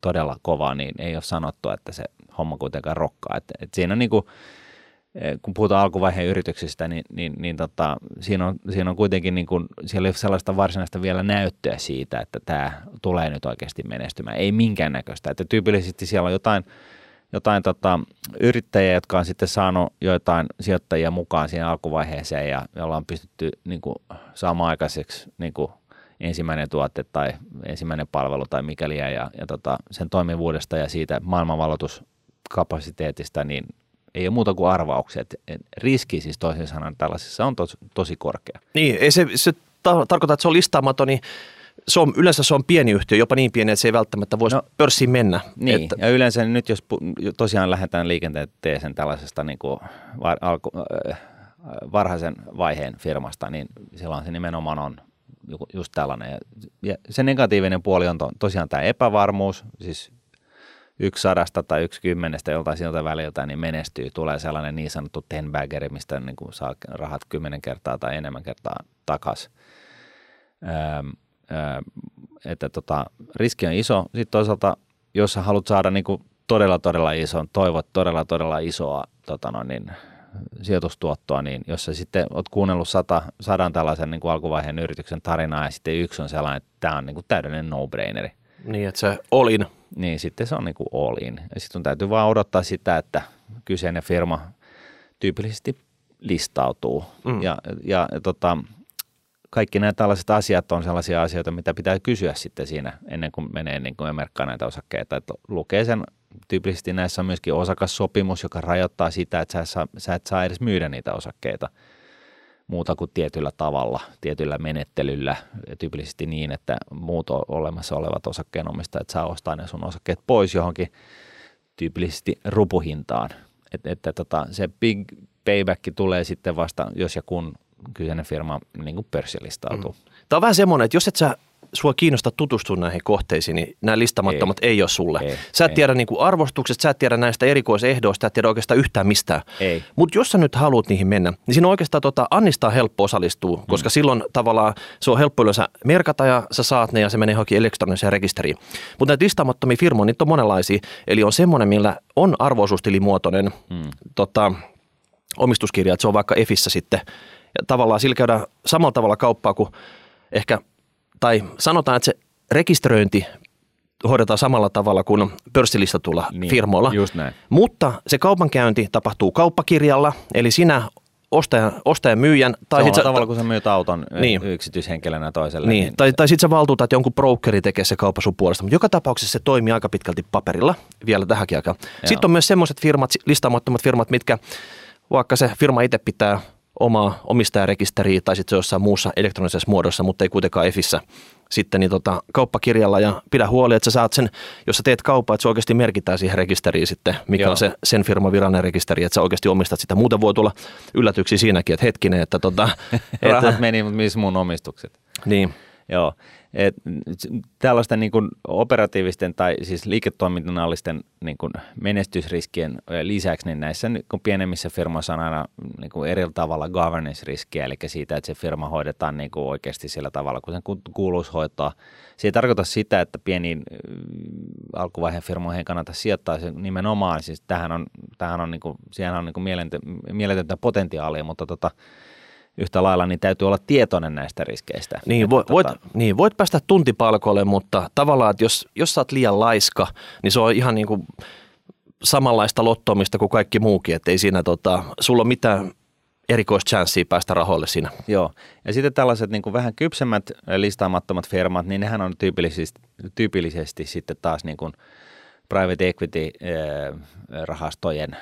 todella kova, niin ei ole sanottu, että se homma kuitenkaan rokkaa. Et, et siinä niin kuin, kun puhutaan alkuvaiheen yrityksistä, niin, niin, niin tota, siinä, on, siinä on kuitenkin, niin kuin, siellä ei ole sellaista varsinaista vielä näyttöä siitä, että tämä tulee nyt oikeasti menestymään. Ei minkäännäköistä. Että tyypillisesti siellä on jotain, jotain tota, yrittäjiä, jotka on sitten saanut joitain sijoittajia mukaan siihen alkuvaiheeseen ja jolla on pystytty niin kuin, saamaan aikaiseksi niin kuin, ensimmäinen tuote tai ensimmäinen palvelu tai mikäli ja, ja tota, sen toimivuudesta ja siitä maailmanvaloituskapasiteetista, niin ei ole muuta kuin arvauksia. Et, riski siis toisin sanoen tällaisessa on tos, tosi korkea. Niin, ei se, se ta- tarkoittaa, että se on listaamaton, niin se on, yleensä se on pieni yhtiö, jopa niin pieni, että se ei välttämättä voisi no, pörssiin mennä. Niin, Että, ja yleensä nyt jos pu- tosiaan lähdetään liikenteeseen tällaisesta niin kuin var, alku, äh, varhaisen vaiheen firmasta, niin silloin se nimenomaan on ju- just tällainen. Ja se negatiivinen puoli on to, tosiaan tämä epävarmuus, siis yksi sadasta tai yksi kymmenestä joltain siltä väliltä niin menestyy, tulee sellainen niin sanottu ten baggeri, mistä niin kuin saa rahat kymmenen kertaa tai enemmän kertaa takaisin. Että tota, riski on iso. Sitten toisaalta, jos sä haluat saada niin kuin todella, todella ison, toivot todella, todella isoa tota no niin, sijoitustuottoa, niin jos sä sitten oot kuunnellut sata, sadan tällaisen niin kuin alkuvaiheen yrityksen tarinaa ja sitten yksi on sellainen, että tämä on niin kuin täydellinen no-braineri, niin, että se olin. Niin sitten se on niin kuin all in. Ja sitten täytyy vaan odottaa sitä, että kyseinen firma tyypillisesti listautuu. Mm. Ja, ja, ja tota, kaikki nämä tällaiset asiat on sellaisia asioita, mitä pitää kysyä sitten siinä ennen kuin menee niin kuin ja merkkaa näitä osakkeita. Että lukee sen, tyypillisesti näissä on myöskin osakassopimus, joka rajoittaa sitä, että sä, sä et saa edes myydä niitä osakkeita muuta kuin tietyllä tavalla, tietyllä menettelyllä, tyypillisesti niin, että muut olemassa olevat osakkeenomistajat saa ostaa ne sun osakkeet pois johonkin tyypillisesti rupuhintaan. Et, että tota, se big payback tulee sitten vasta, jos ja kun kyseinen firma niin pörssilistautuu. Mm. Tämä on vähän semmoinen, että jos et sä sua kiinnostaa tutustua näihin kohteisiin, niin nämä listamattomat ei, ei ole sulle. Ei, sä et ei. tiedä niin kuin arvostuksesta, sä et tiedä näistä erikoisehdoista, sä et tiedä oikeastaan yhtään mistään. Mutta jos sä nyt haluat niihin mennä, niin siinä on oikeastaan tota, Annista on helppo osallistua, mm. koska silloin tavallaan se on helppo yleensä merkata ja sä saat ne ja se menee johonkin elektroniseen rekisteriin. Mutta näitä listaamattomia firmoja, niitä on monenlaisia. Eli on semmoinen, millä on arvoisuustilimuotoinen mm. tota, omistuskirja, että se on vaikka EFissä sitten. Ja tavallaan sillä käydään samalla tavalla kauppaa kuin ehkä tai sanotaan, että se rekisteröinti hoidetaan samalla tavalla kuin pörssilistatulla niin, firmoilla. Just näin. Mutta se kaupankäynti tapahtuu kauppakirjalla, eli sinä ostajan, ostajan myyjän. Tai Samalla sit tavalla, kun sä myyt auton niin. yksityishenkilönä toiselle. Niin, niin. tai, tai sitten sä valtuutat jonkun brokeri tekee se kauppa sun puolesta. Mutta joka tapauksessa se toimii aika pitkälti paperilla vielä tähänkin aikaan. Joo. Sitten on myös semmoiset firmat, listaamattomat firmat, mitkä vaikka se firma itse pitää omaa omistajarekisteriä tai sitten se jossain muussa elektronisessa muodossa, mutta ei kuitenkaan EFissä sitten niin tota, kauppakirjalla ja pidä huoli, että sä saat sen, jos sä teet kauppaa, että se oikeasti merkitään siihen rekisteriin sitten, mikä Joo. on se sen firman virallinen rekisteri, että sä oikeasti omistat sitä. Muuten voi tulla yllätyksiä siinäkin, että hetkinen, että tota, Rahat että, meni, mutta missä mun omistukset? Niin. Joo. Et, tällaisten niin kuin operatiivisten tai siis liiketoiminnallisten niin kuin menestysriskien lisäksi niin näissä niin kuin pienemmissä firmoissa on aina niin kuin eri tavalla governance-riskiä, eli siitä, että se firma hoidetaan niin kuin oikeasti sillä tavalla, kun sen kuuluisi hoitaa. Se ei tarkoita sitä, että pieniin alkuvaiheen firmoihin kannata sijoittaa se nimenomaan, siis tähän on, tähän on, niin kuin, on niin kuin mieletöntä potentiaalia, mutta tota, yhtä lailla, niin täytyy olla tietoinen näistä riskeistä. Niin, vo, voit, tota... niin voit päästä tuntipalkolle, mutta tavallaan, että jos, jos sä oot liian laiska, niin se on ihan niin kuin samanlaista lottomista kuin kaikki muukin, että ei siinä tota, sulla ole mitään erikoischanssia päästä rahoille siinä. Joo, ja sitten tällaiset niin kuin vähän kypsemmät listaamattomat firmat, niin nehän on tyypillisesti, tyypillisesti sitten taas niin kuin private equity-rahastojen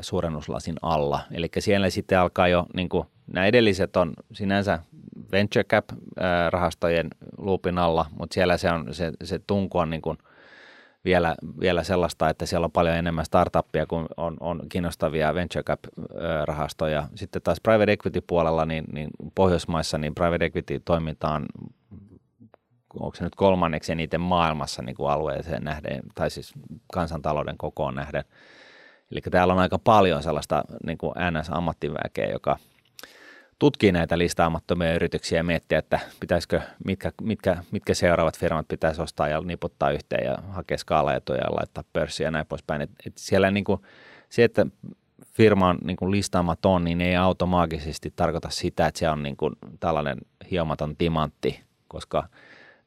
suurennuslasin alla. Eli siellä sitten alkaa jo niin kuin Nämä edelliset on sinänsä venture cap-rahastojen luupin alla, mutta siellä se, on, se, se tunku on niin kuin vielä, vielä sellaista, että siellä on paljon enemmän startuppia kuin on, on kiinnostavia venture cap-rahastoja. Sitten taas private equity-puolella, niin, niin Pohjoismaissa niin private equity-toiminta on onko se nyt kolmanneksi eniten maailmassa niin kuin alueeseen nähden, tai siis kansantalouden kokoon nähden. Eli täällä on aika paljon sellaista niin kuin NS-ammattiväkeä, joka – tutkii näitä listaamattomia yrityksiä ja miettiä, että pitäisikö, mitkä, mitkä, mitkä seuraavat firmat pitäisi ostaa ja niputtaa yhteen ja hakea skaalaetuja ja laittaa pörssiä ja näin poispäin. Et, et siellä niin kuin, se, että firma on niin kuin listaamaton, niin ei automaattisesti tarkoita sitä, että se on niin kuin tällainen hiomaton timantti, koska –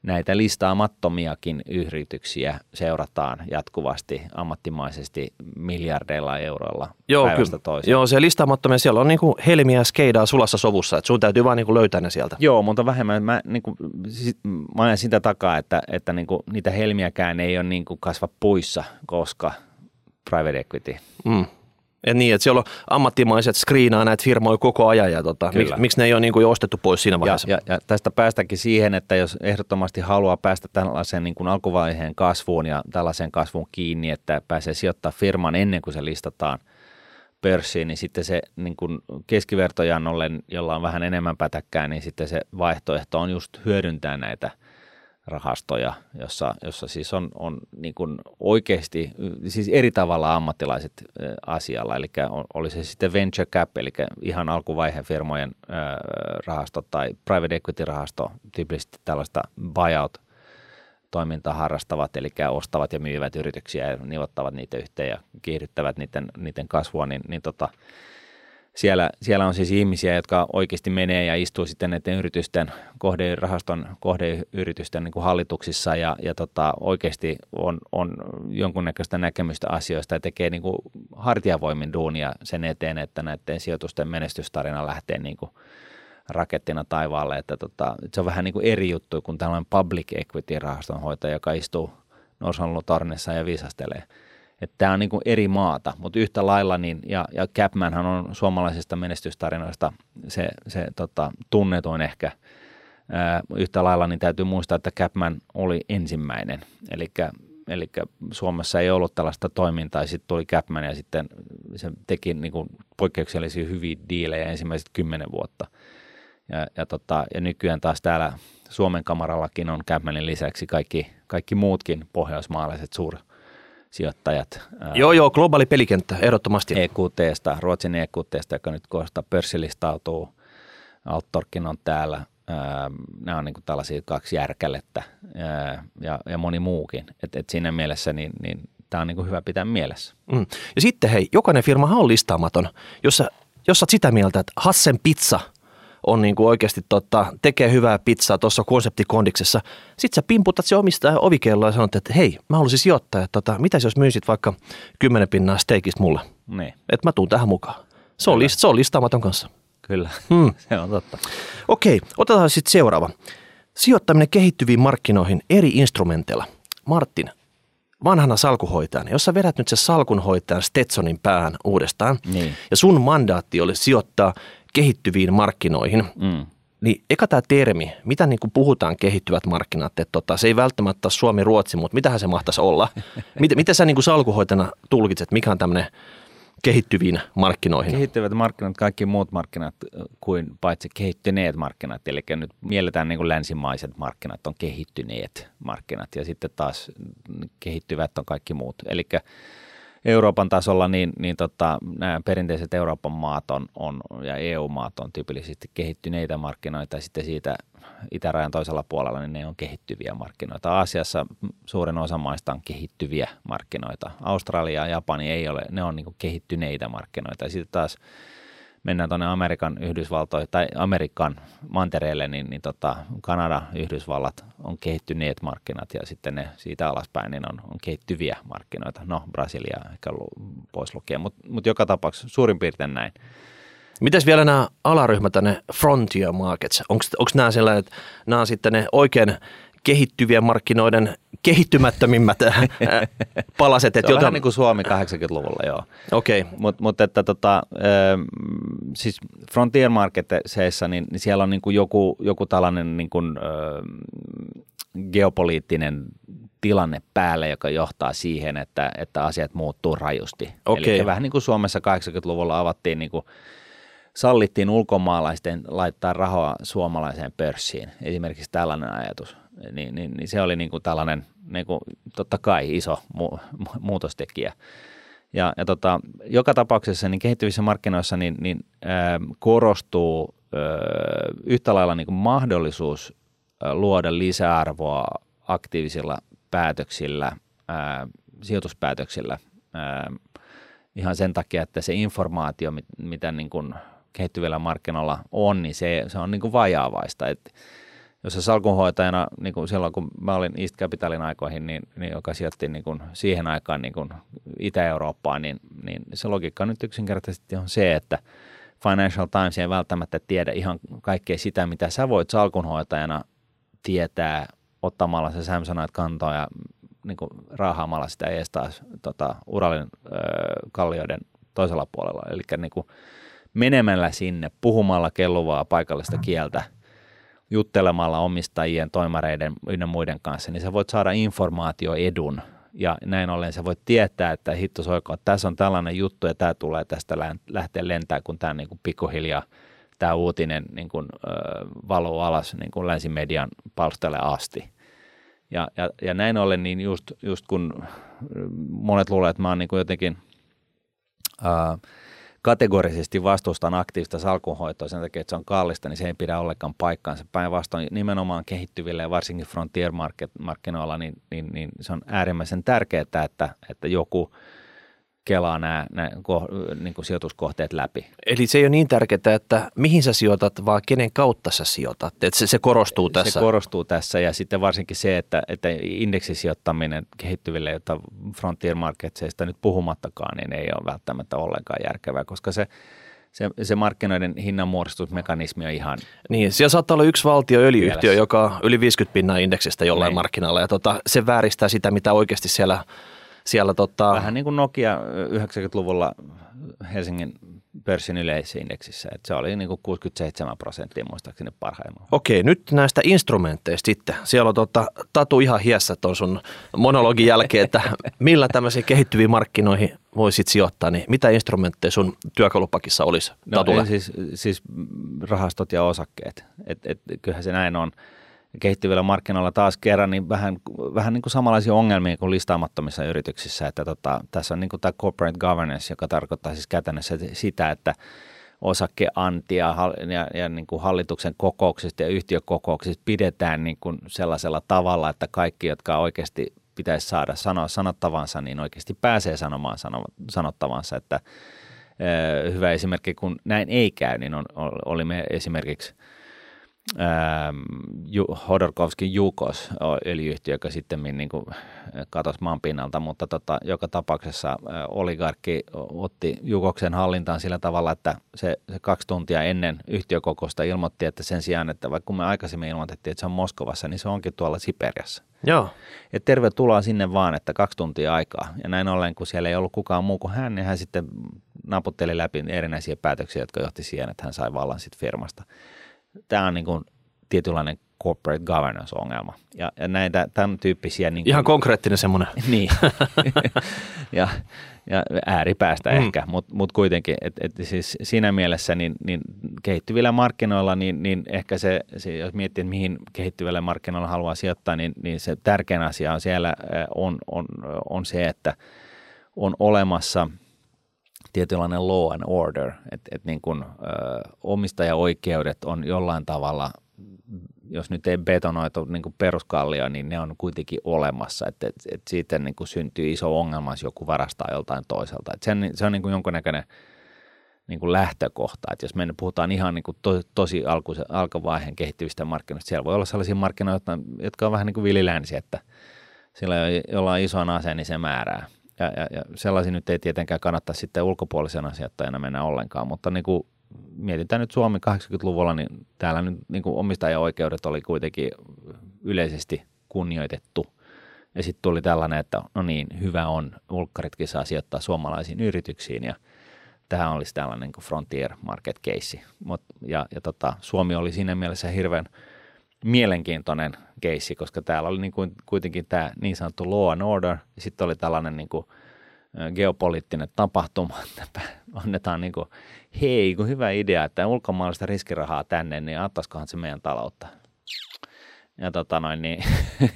näitä listaamattomiakin yrityksiä seurataan jatkuvasti ammattimaisesti miljardeilla euroilla Joo, päivästä kyllä. toiseen. Joo, se listaamattomia, siellä on niin kuin helmiä skeidaa sulassa sovussa, että sun täytyy vaan niin kuin löytää ne sieltä. Joo, mutta vähemmän. Mä, niin kuin, mä ajan sitä takaa, että, että niin kuin, niitä helmiäkään ei ole niin kuin kasva puissa, koska private equity. Mm. Ja niin, että siellä on ammattimaiset screenaa näitä firmoja koko ajan ja tota, miksi, miksi ne ei ole niin kuin jo ostettu pois siinä vaiheessa. Ja, ja, ja tästä päästäkin siihen, että jos ehdottomasti haluaa päästä tällaiseen niin kuin alkuvaiheen kasvuun ja tällaiseen kasvuun kiinni, että pääsee sijoittaa firman ennen kuin se listataan pörssiin, niin sitten se niin kuin keskivertojannolle, jolla on vähän enemmän pätäkkää, niin sitten se vaihtoehto on just hyödyntää näitä – rahastoja, jossa, jossa siis on, on niin kuin oikeasti siis eri tavalla ammattilaiset asialla, eli oli se sitten venture cap, eli ihan alkuvaiheen firmojen rahasto tai private equity rahasto, tyypillisesti tällaista buyout toimintaa harrastavat, eli ostavat ja myyvät yrityksiä ja nivottavat niitä yhteen ja kiihdyttävät niiden, niiden kasvua, niin, niin tota, siellä, siellä on siis ihmisiä, jotka oikeasti menee ja istuu sitten näiden yritysten, kohdeirahaston kohdeyritysten niin hallituksissa ja, ja tota, oikeasti on, on jonkunnäköistä näkemystä asioista ja tekee niin kuin hartiavoimin duunia sen eteen, että näiden sijoitusten menestystarina lähtee niin kuin rakettina taivaalle, että tota, se on vähän niin kuin eri juttu kuin tällainen public equity rahastonhoitaja, joka istuu Norsanlutornissa ja viisastelee. Että tämä on niin kuin eri maata, mutta yhtä lailla, niin, ja, ja Capmanhan on suomalaisista menestystarinoista se, se tota, tunnetuin ehkä, ää, yhtä lailla niin täytyy muistaa, että Capman oli ensimmäinen, eli Eli Suomessa ei ollut tällaista toimintaa, sitten tuli Capman ja sitten se teki niin kuin poikkeuksellisia hyviä diilejä ensimmäiset kymmenen vuotta. Ja, ja, tota, ja nykyään taas täällä Suomen kamarallakin on Capmanin lisäksi kaikki, kaikki muutkin pohjoismaalaiset suursijoittajat. Joo, joo, globaali pelikenttä, ehdottomasti. EQTstä, Ruotsin EQTstä, joka nyt kohta pörssilistautuu. Alttorkin on täällä. Nämä on niin kuin tällaisia kaksi järkälettä ja, ja moni muukin. Et, et siinä mielessä niin, niin tämä on niin kuin hyvä pitää mielessä. Mm. Ja sitten hei, jokainen firma on listaamaton. Jos sä, jos sä oot sitä mieltä, että Hassen pizza on niin kuin oikeasti tota, tekee hyvää pizzaa tuossa konseptikondiksessa, sit sä pimputat se omistaja ovikelloa ja sanot, että hei, mä haluaisin sijoittaa, että tota, mitä jos myisit vaikka 10 pinnaa steikistä mulle? Niin. Että mä tuun tähän mukaan. Se on, list, se on listaamaton kanssa. Kyllä, hmm. se on totta. Okei, otetaan sitten seuraava. Sijoittaminen kehittyviin markkinoihin eri instrumenteilla. Martin, vanhana salkuhoitajana, jos sä vedät nyt se salkunhoitajan Stetsonin päähän uudestaan, niin. ja sun mandaatti oli sijoittaa kehittyviin markkinoihin, mm. niin eka tämä termi, mitä niin kuin puhutaan kehittyvät markkinat, että tota, se ei välttämättä ole Suomi-Ruotsi, mutta mitähän se mahtaisi olla? miten, miten sä niin kuin salkuhoitajana tulkitset, mikä on tämmöinen kehittyviin markkinoihin. Kehittyvät markkinat, kaikki muut markkinat kuin paitsi kehittyneet markkinat. Eli nyt mielletään niin kuin länsimaiset markkinat on kehittyneet markkinat ja sitten taas kehittyvät on kaikki muut. Eli Euroopan tasolla, niin, niin tota, nämä perinteiset Euroopan maat on, on, ja EU-maat on tyypillisesti kehittyneitä markkinoita, ja sitten siitä itärajan toisella puolella niin ne on kehittyviä markkinoita. Aasiassa suurin osa maista on kehittyviä markkinoita. Australia ja Japani ei ole, ne on niin kehittyneitä markkinoita. Ja sitten taas mennään tuonne Amerikan Yhdysvaltoihin tai Amerikan mantereelle, niin, niin tota, Kanada, Yhdysvallat on kehittyneet markkinat ja sitten ne siitä alaspäin niin on, on kehittyviä markkinoita. No, Brasilia ehkä pois lukee, mutta mut joka tapauksessa suurin piirtein näin. Mites vielä nämä alaryhmät, ne frontier markets? Onko nämä sellainen, että nämä on sitten ne oikein kehittyviä markkinoiden kehittymättömimmät äh, palaset. Että se on jota... vähän niin kuin Suomi 80-luvulla, joo. Okei. Okay. Mutta mut, että tota, äh, siis Frontier Marketseissa, niin, niin siellä on niin kuin joku, joku tällainen niin kuin, äh, geopoliittinen tilanne päällä, joka johtaa siihen, että, että asiat muuttuu rajusti. Okay. Eli vähän niin kuin Suomessa 80-luvulla avattiin niin kuin sallittiin ulkomaalaisten laittaa rahaa suomalaiseen pörssiin. Esimerkiksi tällainen ajatus niin, niin, niin se oli niin kuin tällainen niin kuin, totta kai iso mu- mu- muutostekijä. Ja, ja tota, joka tapauksessa niin kehittyvissä markkinoissa niin, niin ää, korostuu ää, yhtä lailla niin kuin mahdollisuus ää, luoda lisäarvoa aktiivisilla päätöksillä, ää, sijoituspäätöksillä ää, ihan sen takia, että se informaatio, mit, mitä niin kuin kehittyvillä markkinoilla on, niin se, se on niin kuin vajaavaista. Että jos se salkunhoitajana, niin kuin silloin kun mä olin East Capitalin aikoihin, niin, niin joka sijoitti niin kuin siihen aikaan niin kuin Itä-Eurooppaan, niin, niin se logiikka nyt yksinkertaisesti on se, että Financial Times ei välttämättä tiedä ihan kaikkea sitä, mitä sä voit salkunhoitajana tietää ottamalla se Samsonite kantoa ja niin kuin raahaamalla sitä ees taas tota, Uralin ö, kallioiden toisella puolella. Eli niin menemällä sinne, puhumalla kelluvaa paikallista kieltä – juttelemalla omistajien, toimareiden ynnä muiden kanssa, niin sä voit saada informaatioedun ja näin ollen sä voit tietää, että hitto soiko, että tässä on tällainen juttu ja tämä tulee tästä lähteä lentää, kun tämä niin pikkuhiljaa tämä uutinen niin kuin, ö, valuu alas niin kuin länsimedian palstalle asti. Ja, ja, ja näin ollen, niin just, just kun monet luulee, että mä oon niin kuin jotenkin ö, kategorisesti vastustan aktiivista salkunhoitoa sen takia, että se on kallista, niin se ei pidä ollenkaan paikkaansa. Päinvastoin nimenomaan kehittyville ja varsinkin frontier-markkinoilla, niin, niin, niin se on äärimmäisen tärkeää, että, että joku – kelaa nämä, nämä niin kuin sijoituskohteet läpi. Eli se ei ole niin tärkeää, että mihin sä sijoitat, vaan kenen kautta sä sijoitat. Että se, se korostuu tässä. Se korostuu tässä ja sitten varsinkin se, että, että indeksisijoittaminen kehittyville, jota Frontier Marketseista nyt puhumattakaan, niin ei ole välttämättä ollenkaan järkevää, koska se se, se markkinoiden hinnanmuodostusmekanismi on ihan... Niin, siellä saattaa olla yksi valtio öljyyhtiö, joka on yli 50 pinnan indeksistä jollain niin. markkinalla ja tota, se vääristää sitä, mitä oikeasti siellä, siellä tota... Vähän niin kuin Nokia 90-luvulla Helsingin pörssin yleisindeksissä. Että se oli niin kuin 67 prosenttia muistaakseni parhaimmalla. Okei, nyt näistä instrumenteista sitten. Siellä on tota, Tatu ihan hiessä tuon sun monologin jälkeen, että millä tämmöisiin kehittyviin markkinoihin voisit sijoittaa, niin mitä instrumentteja sun työkalupakissa olisi no, Siis, siis rahastot ja osakkeet. Et, et, kyllähän se näin on kehittyvillä markkinoilla taas kerran niin vähän, vähän niin kuin samanlaisia ongelmia kuin listaamattomissa yrityksissä, että tota, tässä on niin kuin tämä corporate governance, joka tarkoittaa siis käytännössä sitä, että osakeanti ja, ja, ja niin kuin hallituksen kokouksista ja yhtiökokouksista pidetään niin kuin sellaisella tavalla, että kaikki, jotka oikeasti pitäisi saada sanoa sanottavansa, niin oikeasti pääsee sanomaan sanottavansa, että hyvä esimerkki, kun näin ei käy, niin on, olimme esimerkiksi – ähm, Hodorkovskin Jukos öljyyhtiö, joka sitten niin kuin katosi maan pinnalta, mutta tota, joka tapauksessa oligarkki otti Jukoksen hallintaan sillä tavalla, että se, se kaksi tuntia ennen yhtiökokousta ilmoitti, että sen sijaan, että vaikka me aikaisemmin ilmoitettiin, että se on Moskovassa, niin se onkin tuolla Siperiassa. Joo. Et tervetuloa sinne vaan, että kaksi tuntia aikaa. Ja näin ollen, kun siellä ei ollut kukaan muu kuin hän, niin hän sitten naputteli läpi erinäisiä päätöksiä, jotka johti siihen, että hän sai vallan sitten firmasta tämä on niin kuin tietynlainen corporate governance-ongelma. Ja, ja näitä tämän tyyppisiä... Niin kuin, Ihan konkreettinen semmoinen. niin. ja, ja ääripäästä mm. ehkä, mutta mut kuitenkin, että et siis siinä mielessä niin, niin kehittyvillä markkinoilla, niin, niin ehkä se, se, jos miettii, että mihin kehittyvillä markkinoilla haluaa sijoittaa, niin, niin se tärkein asia on siellä on, on, on se, että on olemassa – tietynlainen law and order, että et niin kun, ö, omistajaoikeudet on jollain tavalla, jos nyt ei betonoitu niin peruskallio, niin ne on kuitenkin olemassa, että et, et siitä niin syntyy iso ongelma, jos joku varastaa joltain toiselta. Et sen, se on niin jonkunnäköinen niin kuin lähtökohta. Että jos me puhutaan ihan niin kuin to, tosi alku, alkavaiheen kehittyvistä markkinoista, siellä voi olla sellaisia markkinoita, jotka on vähän niin kuin vililäänisiä, että sillä jolla on ison aseen, niin se määrää ja, ja, ja sellaisia nyt ei tietenkään kannata sitten ulkopuolisena sijoittajana mennä ollenkaan, mutta niin kuin mietitään nyt Suomi 80-luvulla, niin täällä nyt niin kuin omistajaoikeudet oli kuitenkin yleisesti kunnioitettu. Ja sitten tuli tällainen, että no niin, hyvä on, ulkkaritkin saa sijoittaa suomalaisiin yrityksiin ja tähän olisi tällainen niin kuin frontier market case. Mut, ja, ja tota, Suomi oli siinä mielessä hirveän mielenkiintoinen keissi, koska täällä oli niin kuin, kuitenkin tämä niin sanottu law and order, ja sitten oli tällainen niin kuin, geopoliittinen tapahtuma, että annetaan niin kuin, hei, kun hyvä idea, että ulkomaalaista riskirahaa tänne, niin auttaisikohan se meidän taloutta. Ja, tota noin, niin,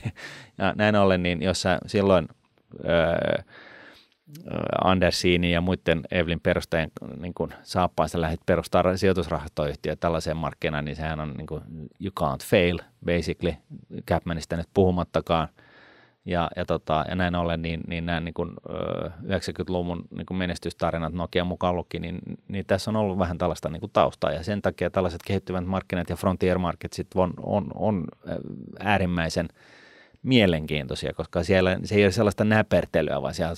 ja näin ollen, niin jos sä silloin öö, Andersiini ja muiden Evelin perustajien niin kuin saappaansa lähdet perustaa sijoitusrahastoyhtiö tällaiseen markkinaan, niin sehän on niin kuin, you can't fail basically, Capmanista nyt puhumattakaan. Ja, ja, tota, ja näin ollen, niin, niin nämä niin kuin, 90-luvun niin kuin menestystarinat Nokia mukaan luki, niin, niin tässä on ollut vähän tällaista niin kuin taustaa. Ja sen takia tällaiset kehittyvät markkinat ja frontier marketsit on, on, on äärimmäisen – mielenkiintoisia, koska siellä se ei ole sellaista näpertelyä, vaan siellä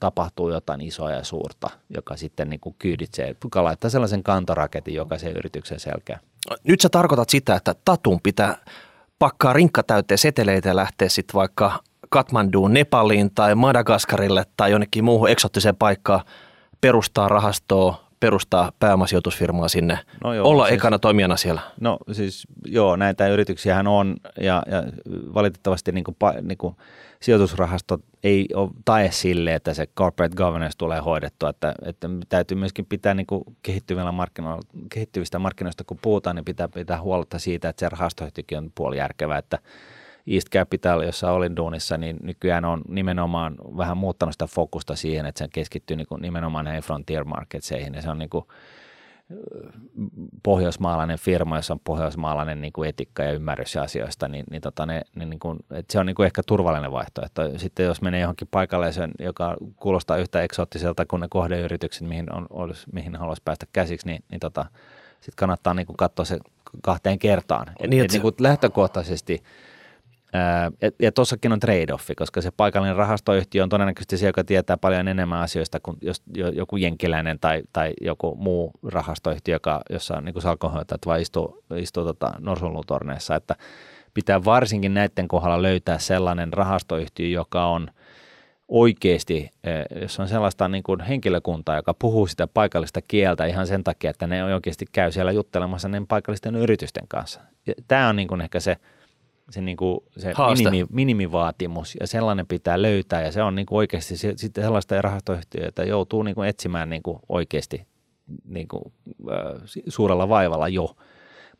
tapahtuu jotain isoa ja suurta, joka sitten niin kuin kyyditsee, laittaa sellaisen kantoraketin jokaisen yrityksen selkeä. Nyt sä tarkoitat sitä, että Tatun pitää pakkaa rinkka täyteen seteleitä ja lähteä sitten vaikka Katmanduun, Nepaliin tai Madagaskarille tai jonnekin muuhun eksottiseen paikkaan perustaa rahastoa, perustaa pääomasijoitusfirmaa sinne, no joo, olla siis, ekana toimijana siellä? No siis joo, näitä yrityksiähän on ja, ja valitettavasti niin kuin, niin kuin sijoitusrahastot ei ole tae sille, että se corporate governance tulee hoidettua, että, että täytyy myöskin pitää niin kuin kehittyvillä markkinoilla, kehittyvistä markkinoista, kun puhutaan, niin pitää pitää huolta siitä, että se rahastoyhtiökin on puoli järkevää, että East Capital, jossa olin duunissa, niin nykyään on nimenomaan vähän muuttanut sitä fokusta siihen, että se keskittyy niin kuin nimenomaan näihin frontier marketseihin ja se on niin kuin pohjoismaalainen firma, jossa on pohjoismaalainen niin kuin etikka ja ymmärrys asioista, niin, niin, tota ne, ne niin kuin, että se on niin kuin ehkä turvallinen vaihtoehto. Sitten jos menee johonkin paikalliseen, joka kuulostaa yhtä eksoottiselta kuin ne kohdeyritykset, mihin, on, olisi, mihin haluaisi päästä käsiksi, niin, niin tota, sitten kannattaa niin kuin katsoa se kahteen kertaan. Et, niin, et, et, niin kuin lähtökohtaisesti – ja, ja tuossakin on trade-offi, koska se paikallinen rahastoyhtiö on todennäköisesti se, joka tietää paljon enemmän asioista kuin jos, joku jenkiläinen tai, tai joku muu rahastoyhtiö, joka, jossa on niin salkonhoitajat vai istuu, istuu tota norsunluutorneissa, että pitää varsinkin näiden kohdalla löytää sellainen rahastoyhtiö, joka on – oikeasti, jos on sellaista niin kuin henkilökuntaa, joka puhuu sitä paikallista kieltä ihan sen takia, että ne oikeasti käy siellä juttelemassa ne paikallisten yritysten kanssa. Ja tämä on niin kuin ehkä se, se, niin kuin se minimi, minimivaatimus ja sellainen pitää löytää ja se on niin kuin oikeasti sitten sellaista rahastoyhtiöitä joutuu niin kuin etsimään niin kuin oikeasti niin kuin, äh, suurella vaivalla jo.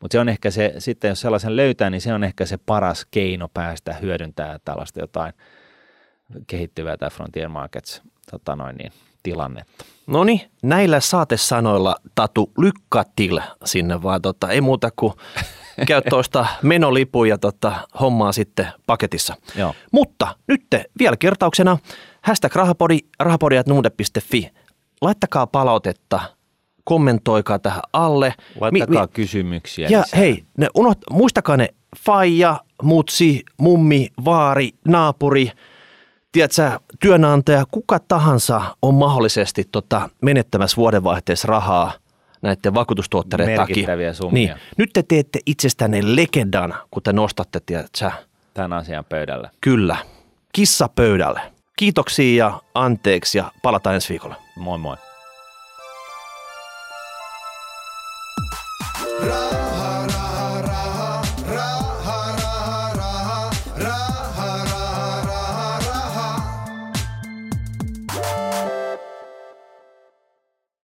Mutta se on ehkä se, sitten jos sellaisen löytää, niin se on ehkä se paras keino päästä hyödyntää tällaista jotain – kehittyvää tämä Frontier Markets tota noin niin, tilannetta. No niin, näillä saatesanoilla Tatu lykkatil sinne vaan tota, ei muuta kuin käy toista menolipu ja tota, hommaa sitten paketissa. Joo. Mutta nyt vielä kertauksena hashtag rahapodi, rahapodi.nuude.fi. Laittakaa palautetta, kommentoikaa tähän alle. Laittakaa mi, mi, kysymyksiä. Ja lisää. hei, ne unoht, muistakaa ne faija, mutsi, mummi, vaari, naapuri – tiedätkö, työnantaja, kuka tahansa on mahdollisesti tota, menettämässä vuodenvaihteessa rahaa näiden vakuutustuotteiden takia. summia. Niin, nyt te teette itsestänne legendan, kun te nostatte, tiedätkö, tämän asian pöydälle. Kyllä. Kissa pöydälle. Kiitoksia ja anteeksi ja palataan ensi viikolla. Moi moi.